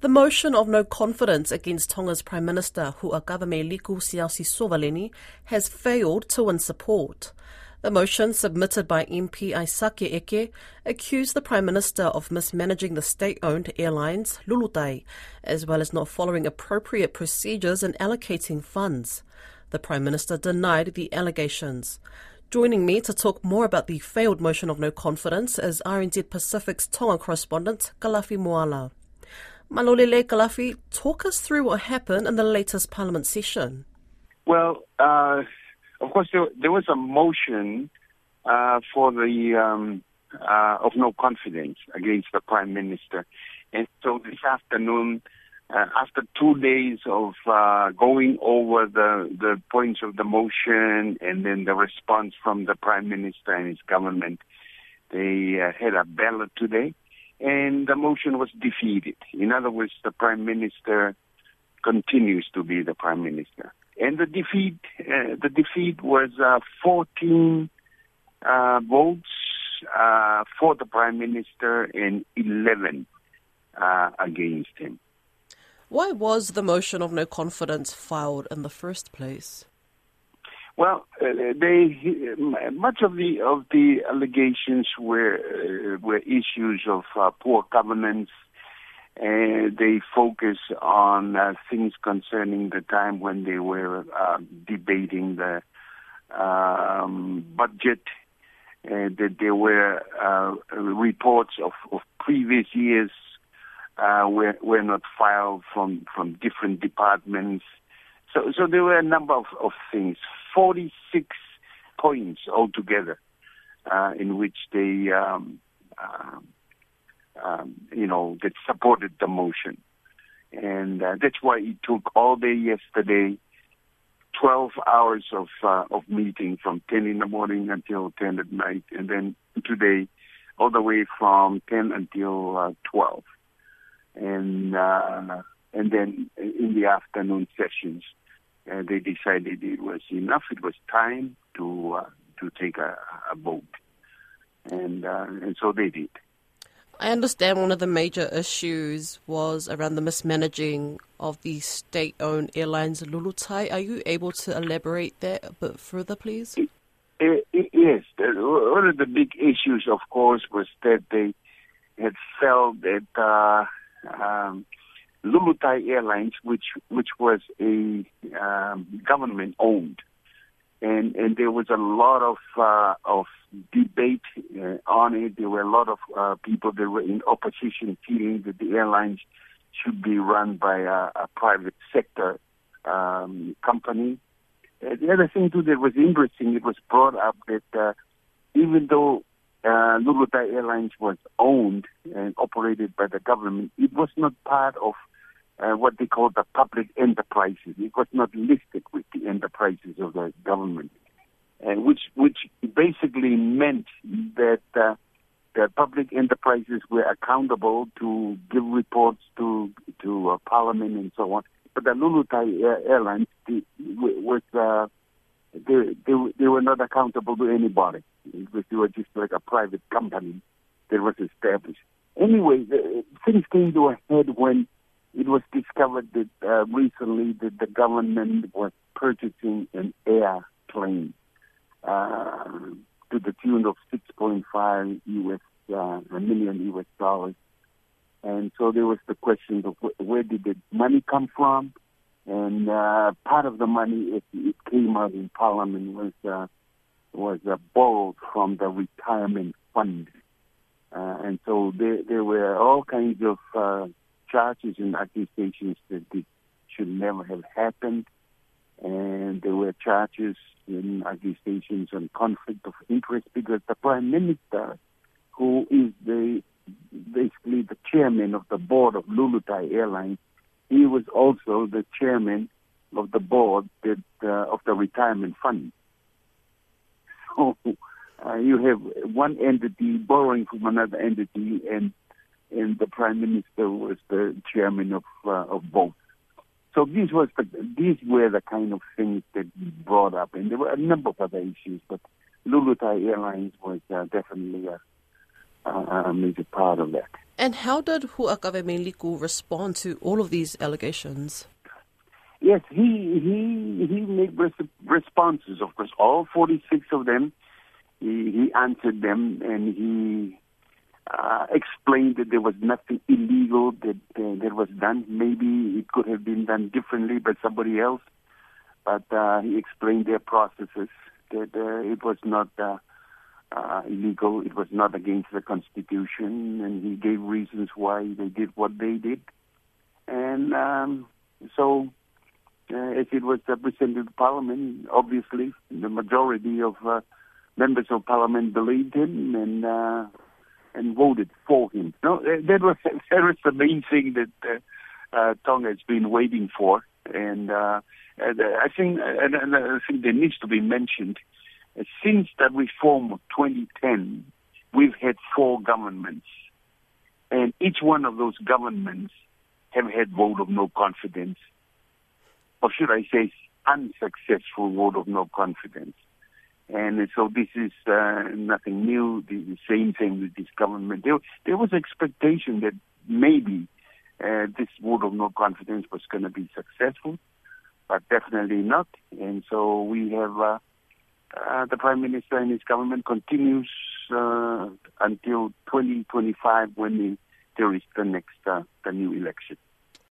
The motion of no confidence against Tonga's Prime Minister Hu'akavameiliku Siaosi Sovaleni has failed to win support. The motion submitted by MP Aisake Eke accused the Prime Minister of mismanaging the state-owned airlines Lulutai, as well as not following appropriate procedures in allocating funds. The Prime Minister denied the allegations. Joining me to talk more about the failed motion of no confidence is RNZ Pacific's Tonga correspondent Kalafi Moala. Malolele Kalafi, talk us through what happened in the latest Parliament session. Well, uh, of course, there, there, was a motion uh, for the um, uh, of no confidence against the Prime Minister, and so this afternoon, uh, after two days of uh, going over the the points of the motion and then the response from the Prime Minister and his government, they uh, had a ballot today and the motion was defeated. In other words, the prime minister continues to be the prime minister. And the defeat, uh, the defeat was uh, 14 uh, votes uh, for the prime minister and 11 uh, against him. Why was the motion of no confidence filed in the first place? Well, uh, they much of the of the allegations were uh, were issues of uh, poor governance. they focus on uh, things concerning the time when they were uh, debating the um, budget. that there were uh, reports of, of previous years were were not filed from from different departments. So so there were a number of, of things. 46 points altogether uh, in which they, um, um, um, you know, that supported the motion. And uh, that's why it took all day yesterday, 12 hours of uh, of meeting from 10 in the morning until 10 at night, and then today, all the way from 10 until uh, 12, and uh, and then in the afternoon sessions uh, they decided it was enough. It was time to uh, to take a, a vote, and uh, and so they did. I understand one of the major issues was around the mismanaging of the state-owned airlines Lulutai. Are you able to elaborate that a bit further, please? It, it, it, yes. One of the big issues, of course, was that they had felt that uh, um, Lulutai Airlines, which which was a um, government owned, and and there was a lot of uh, of debate uh, on it. There were a lot of uh, people that were in opposition, feeling that the airlines should be run by a, a private sector um, company. Uh, the other thing too that was interesting, it was brought up that uh, even though uh, Lulutai Airlines was owned and operated by the government, it was not part of uh, what they call the public enterprises. It was not listed with the enterprises of the government, and which which basically meant that uh, the public enterprises were accountable to give reports to to uh, Parliament and so on. But the Lulutai Air, Airlines the, was uh, they, they they were not accountable to anybody because they were just like a private company that was established. Anyway, the, things came to a head when it was discovered that uh, recently that the government was purchasing an airplane uh, to the tune of 6.5 US uh, a million US dollars. And so there was the question of wh- where did the money come from? And uh, part of the money, it, it came out in Parliament, was uh, was uh, borrowed from the retirement fund. Uh, and so there, there were all kinds of uh, charges and accusations that should never have happened. And there were charges and accusations on conflict of interest because the prime minister, who is the basically the chairman of the board of Lulutai Airlines, he was also the chairman of the board that, uh, of the retirement fund. So uh, you have one entity borrowing from another entity and and the prime minister was the chairman of uh, of both. So these was the, these were the kind of things that he brought up, and there were a number of other issues, but Lulutai Airlines was uh, definitely a, a major part of that. And how did Hu'akavameiliku respond to all of these allegations? Yes, he he he made res- responses. Of course, all forty six of them. He, he answered them, and he uh, explained that there was nothing illegal that uh, that was done. Maybe it could have been done differently by somebody else, but uh, he explained their processes that uh, it was not uh, uh, illegal. It was not against the constitution, and he gave reasons why they did what they did. And um, so uh, as it was represented in Parliament, obviously the majority of uh, members of Parliament believed him and uh, and voted for him. No, that was that was the main thing that uh, uh, Tonga has been waiting for, and, uh, and uh, I think and, and I think there needs to be mentioned. Uh, since the reform of 2010, we've had four governments, and each one of those governments have had vote of no confidence or should I say, unsuccessful vote of no confidence. And so this is uh, nothing new. The same thing with this government. There, there was expectation that maybe uh, this vote of no confidence was going to be successful, but definitely not. And so we have uh, uh, the prime minister and his government continues uh, until 2025 when the, there is the next uh, the new election.